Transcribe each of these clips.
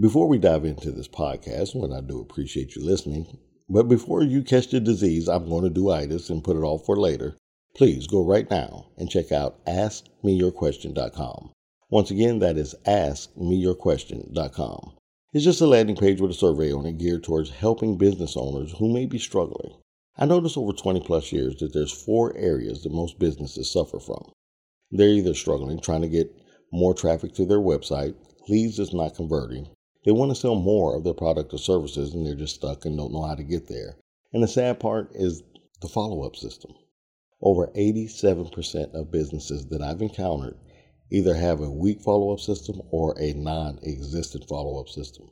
Before we dive into this podcast, when I do appreciate you listening, but before you catch the disease, I'm going to do itis and put it off for later. Please go right now and check out AskMeYourQuestion.com. Once again, that is AskMeYourQuestion.com. It's just a landing page with a survey on it geared towards helping business owners who may be struggling. I noticed over 20 plus years that there's four areas that most businesses suffer from. They're either struggling trying to get more traffic to their website, leads that's not converting, they want to sell more of their product or services and they're just stuck and don't know how to get there. And the sad part is the follow up system. Over 87% of businesses that I've encountered either have a weak follow up system or a non existent follow up system.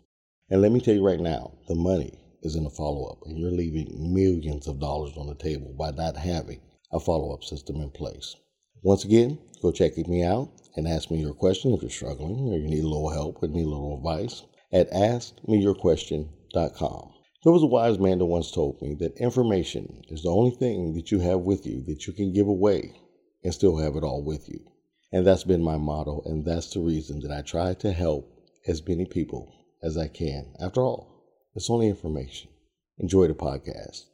And let me tell you right now, the money is in the follow up, and you're leaving millions of dollars on the table by not having a follow up system in place. Once again, go check me out and ask me your question if you're struggling or you need a little help or need a little advice at askmeyourquestion.com. There was a wise man that once told me that information is the only thing that you have with you that you can give away and still have it all with you. And that's been my motto, and that's the reason that I try to help as many people as I can. After all, it's only information. Enjoy the podcast.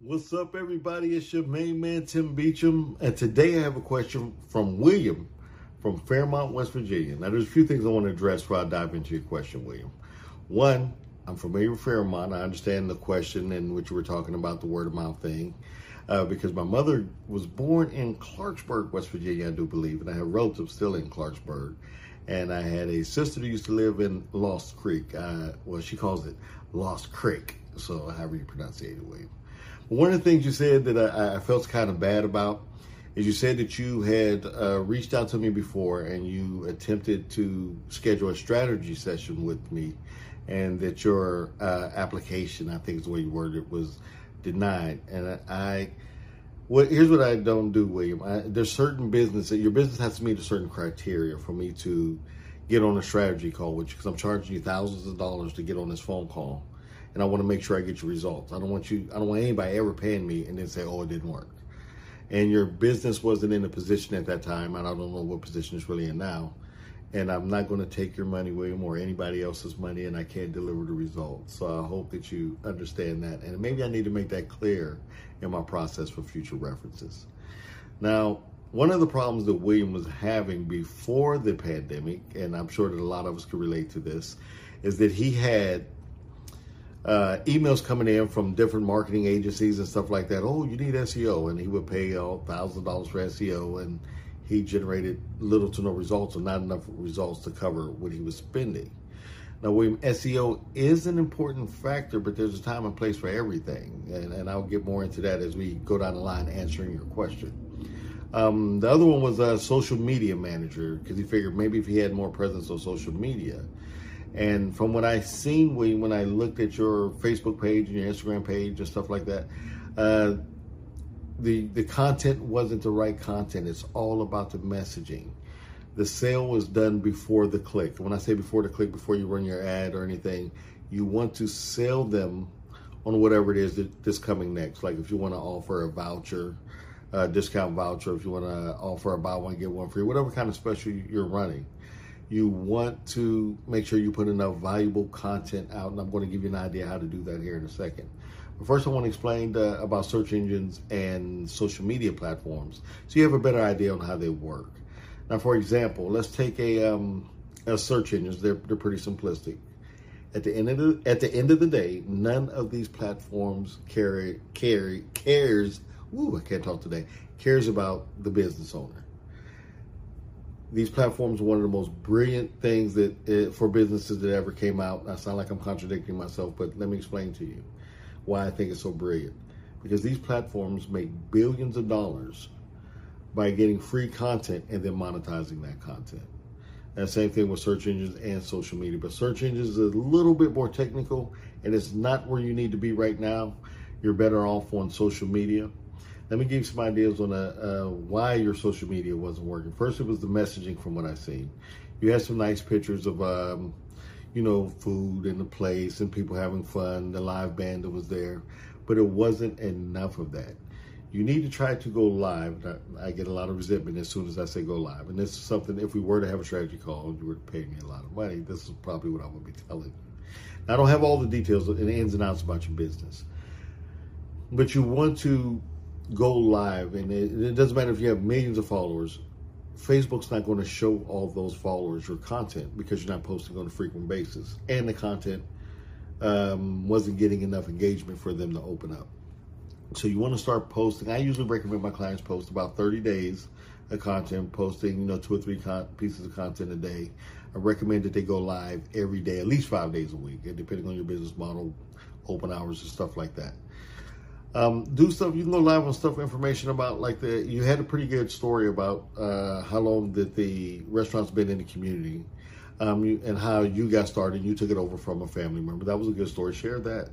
What's up, everybody? It's your main man, Tim Beachum, and today I have a question from William from Fairmont, West Virginia. Now, there's a few things I want to address before I dive into your question, William. One, I'm familiar with Fairmont. I understand the question in which you were talking about the word of mouth thing. Uh, because my mother was born in Clarksburg, West Virginia, I do believe, and I have relatives still in Clarksburg. And I had a sister who used to live in Lost Creek. Uh, well, she calls it Lost Creek, so however you pronounce it, anyway. One of the things you said that I, I felt kind of bad about is you said that you had uh, reached out to me before and you attempted to schedule a strategy session with me, and that your uh, application, I think is the way you worded it, was denied. And I, what here's what I don't do, William. I, there's certain business that your business has to meet a certain criteria for me to get on a strategy call you because I'm charging you thousands of dollars to get on this phone call, and I want to make sure I get your results. I don't want you. I don't want anybody ever paying me and then say, "Oh, it didn't work." And your business wasn't in a position at that time, and I don't know what position it's really in now. And I'm not going to take your money, William, or anybody else's money, and I can't deliver the results. So I hope that you understand that. And maybe I need to make that clear in my process for future references. Now, one of the problems that William was having before the pandemic, and I'm sure that a lot of us can relate to this, is that he had uh, emails coming in from different marketing agencies and stuff like that. Oh, you need SEO, and he would pay all thousand dollars for SEO, and he generated little to no results, or not enough results to cover what he was spending. Now, William, SEO is an important factor, but there's a time and place for everything, and, and I'll get more into that as we go down the line answering your question. Um, the other one was a social media manager because he figured maybe if he had more presence on social media, and from what I seen when when I looked at your Facebook page and your Instagram page and stuff like that, uh, the the content wasn't the right content. It's all about the messaging. The sale was done before the click. When I say before the click, before you run your ad or anything, you want to sell them on whatever it is that, that's coming next. Like if you want to offer a voucher, a discount voucher, if you want to offer a buy one get one free, whatever kind of special you're running you want to make sure you put enough valuable content out, and I'm going to give you an idea how to do that here in a second. But first, I want to explain the, about search engines and social media platforms so you have a better idea on how they work. Now, for example, let's take a, um, a search engines. They're, they're pretty simplistic. At the end of the at the end of the day, none of these platforms carry carry cares. Ooh, I can't talk today. Cares about the business owner these platforms are one of the most brilliant things that uh, for businesses that ever came out. I sound like I'm contradicting myself, but let me explain to you why I think it's so brilliant. Because these platforms make billions of dollars by getting free content and then monetizing that content. And same thing with search engines and social media. But search engines is a little bit more technical and it's not where you need to be right now. You're better off on social media let me give you some ideas on uh, uh, why your social media wasn't working. First, it was the messaging from what I've seen. You had some nice pictures of, um, you know, food and the place and people having fun, the live band that was there, but it wasn't enough of that. you need to try to go live. I get a lot of resentment as soon as I say go live. And this is something, if we were to have a strategy call and you were to pay me a lot of money, this is probably what I would be telling you. I don't have all the details and ins and outs about your business, but you want to go live. And it, it doesn't matter if you have millions of followers, Facebook's not going to show all those followers your content because you're not posting on a frequent basis. And the content um, wasn't getting enough engagement for them to open up. So you want to start posting. I usually recommend my clients post about 30 days of content, posting you know two or three con- pieces of content a day. I recommend that they go live every day, at least five days a week, depending on your business model, open hours and stuff like that. Um, do stuff. You can go live on stuff information about like the. You had a pretty good story about uh, how long that the restaurant's been in the community, um, you, and how you got started. You took it over from a family member. That was a good story. Share that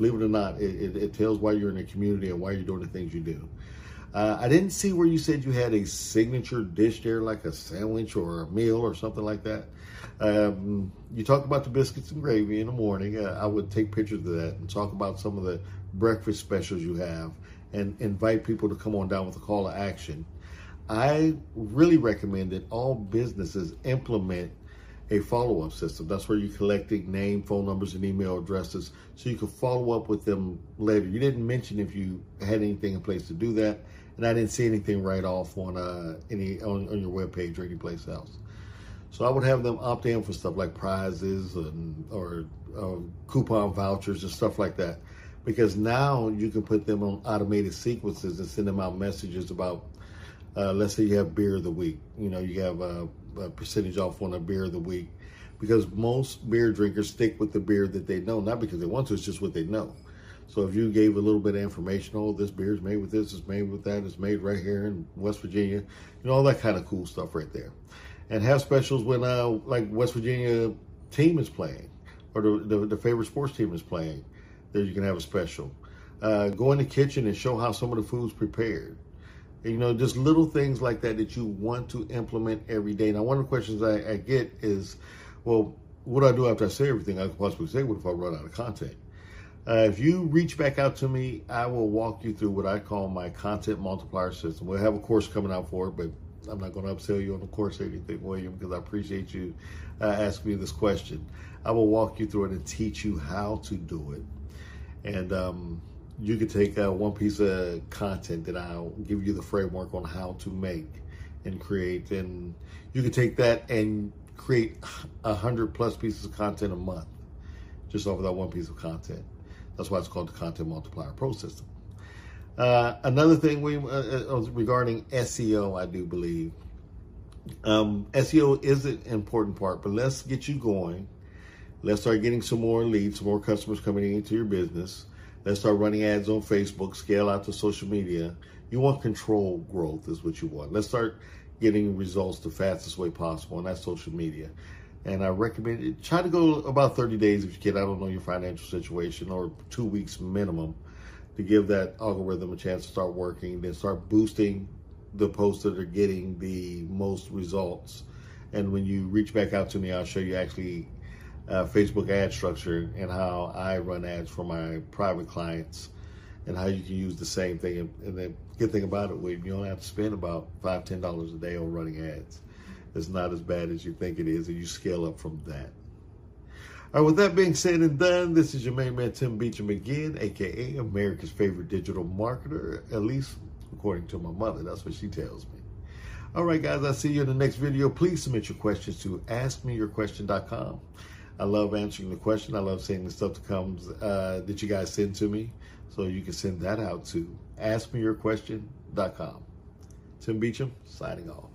believe it or not, it, it, it, tells why you're in the community and why you're doing the things you do. Uh, I didn't see where you said you had a signature dish there, like a sandwich or a meal or something like that. Um, you talked about the biscuits and gravy in the morning. Uh, I would take pictures of that and talk about some of the breakfast specials you have and invite people to come on down with a call to action. I really recommend that all businesses implement a follow up system. That's where you're collecting name, phone numbers, and email addresses so you can follow up with them later. You didn't mention if you had anything in place to do that, and I didn't see anything right off on uh, any on, on your webpage or anyplace else. So I would have them opt in for stuff like prizes and, or uh, coupon vouchers and stuff like that, because now you can put them on automated sequences and send them out messages about. Uh, let's say you have beer of the week. You know, you have uh, percentage off on a beer of the week because most beer drinkers stick with the beer that they know, not because they want to, it's just what they know. So if you gave a little bit of information, oh, this beer is made with this, it's made with that, it's made right here in West Virginia, you know, all that kind of cool stuff right there. And have specials when, uh, like, West Virginia team is playing or the, the, the favorite sports team is playing, there you can have a special. Uh, go in the kitchen and show how some of the food's prepared. You know, just little things like that that you want to implement every day. Now, one of the questions I, I get is, well, what do I do after I say everything I possibly say? What if I run out of content? Uh, if you reach back out to me, I will walk you through what I call my content multiplier system. We'll have a course coming out for it, but I'm not going to upsell you on the course or anything, William, because I appreciate you uh, asking me this question. I will walk you through it and teach you how to do it. And um, you could take uh, one piece of content that I'll give you the framework on how to make and create, and you could take that and create a hundred plus pieces of content a month just off of that one piece of content. That's why it's called the Content Multiplier Pro System. Uh, another thing we uh, uh regarding SEO, I do believe um, SEO is an important part, but let's get you going. Let's start getting some more leads, some more customers coming into your business. Let's start running ads on Facebook, scale out to social media. You want control growth, is what you want. Let's start getting results the fastest way possible, and that's social media. And I recommend it. Try to go about 30 days if you can. I don't know your financial situation, or two weeks minimum to give that algorithm a chance to start working, then start boosting the posts that are getting the most results. And when you reach back out to me, I'll show you actually uh, Facebook ad structure and how I run ads for my private clients and how you can use the same thing. And, the good thing about it, William, you don't have to spend about five, ten dollars a day on running ads. It's not as bad as you think it is, and you scale up from that. All right, with that being said and done, this is your main man Tim Beachum again, aka America's favorite digital marketer, at least according to my mother. That's what she tells me. All right, guys, I'll see you in the next video. Please submit your questions to askmeyourquestion.com. I love answering the question. I love seeing the stuff that comes uh, that you guys send to me. So you can send that out to askmeyourquestion.com. Tim Beachum, signing off.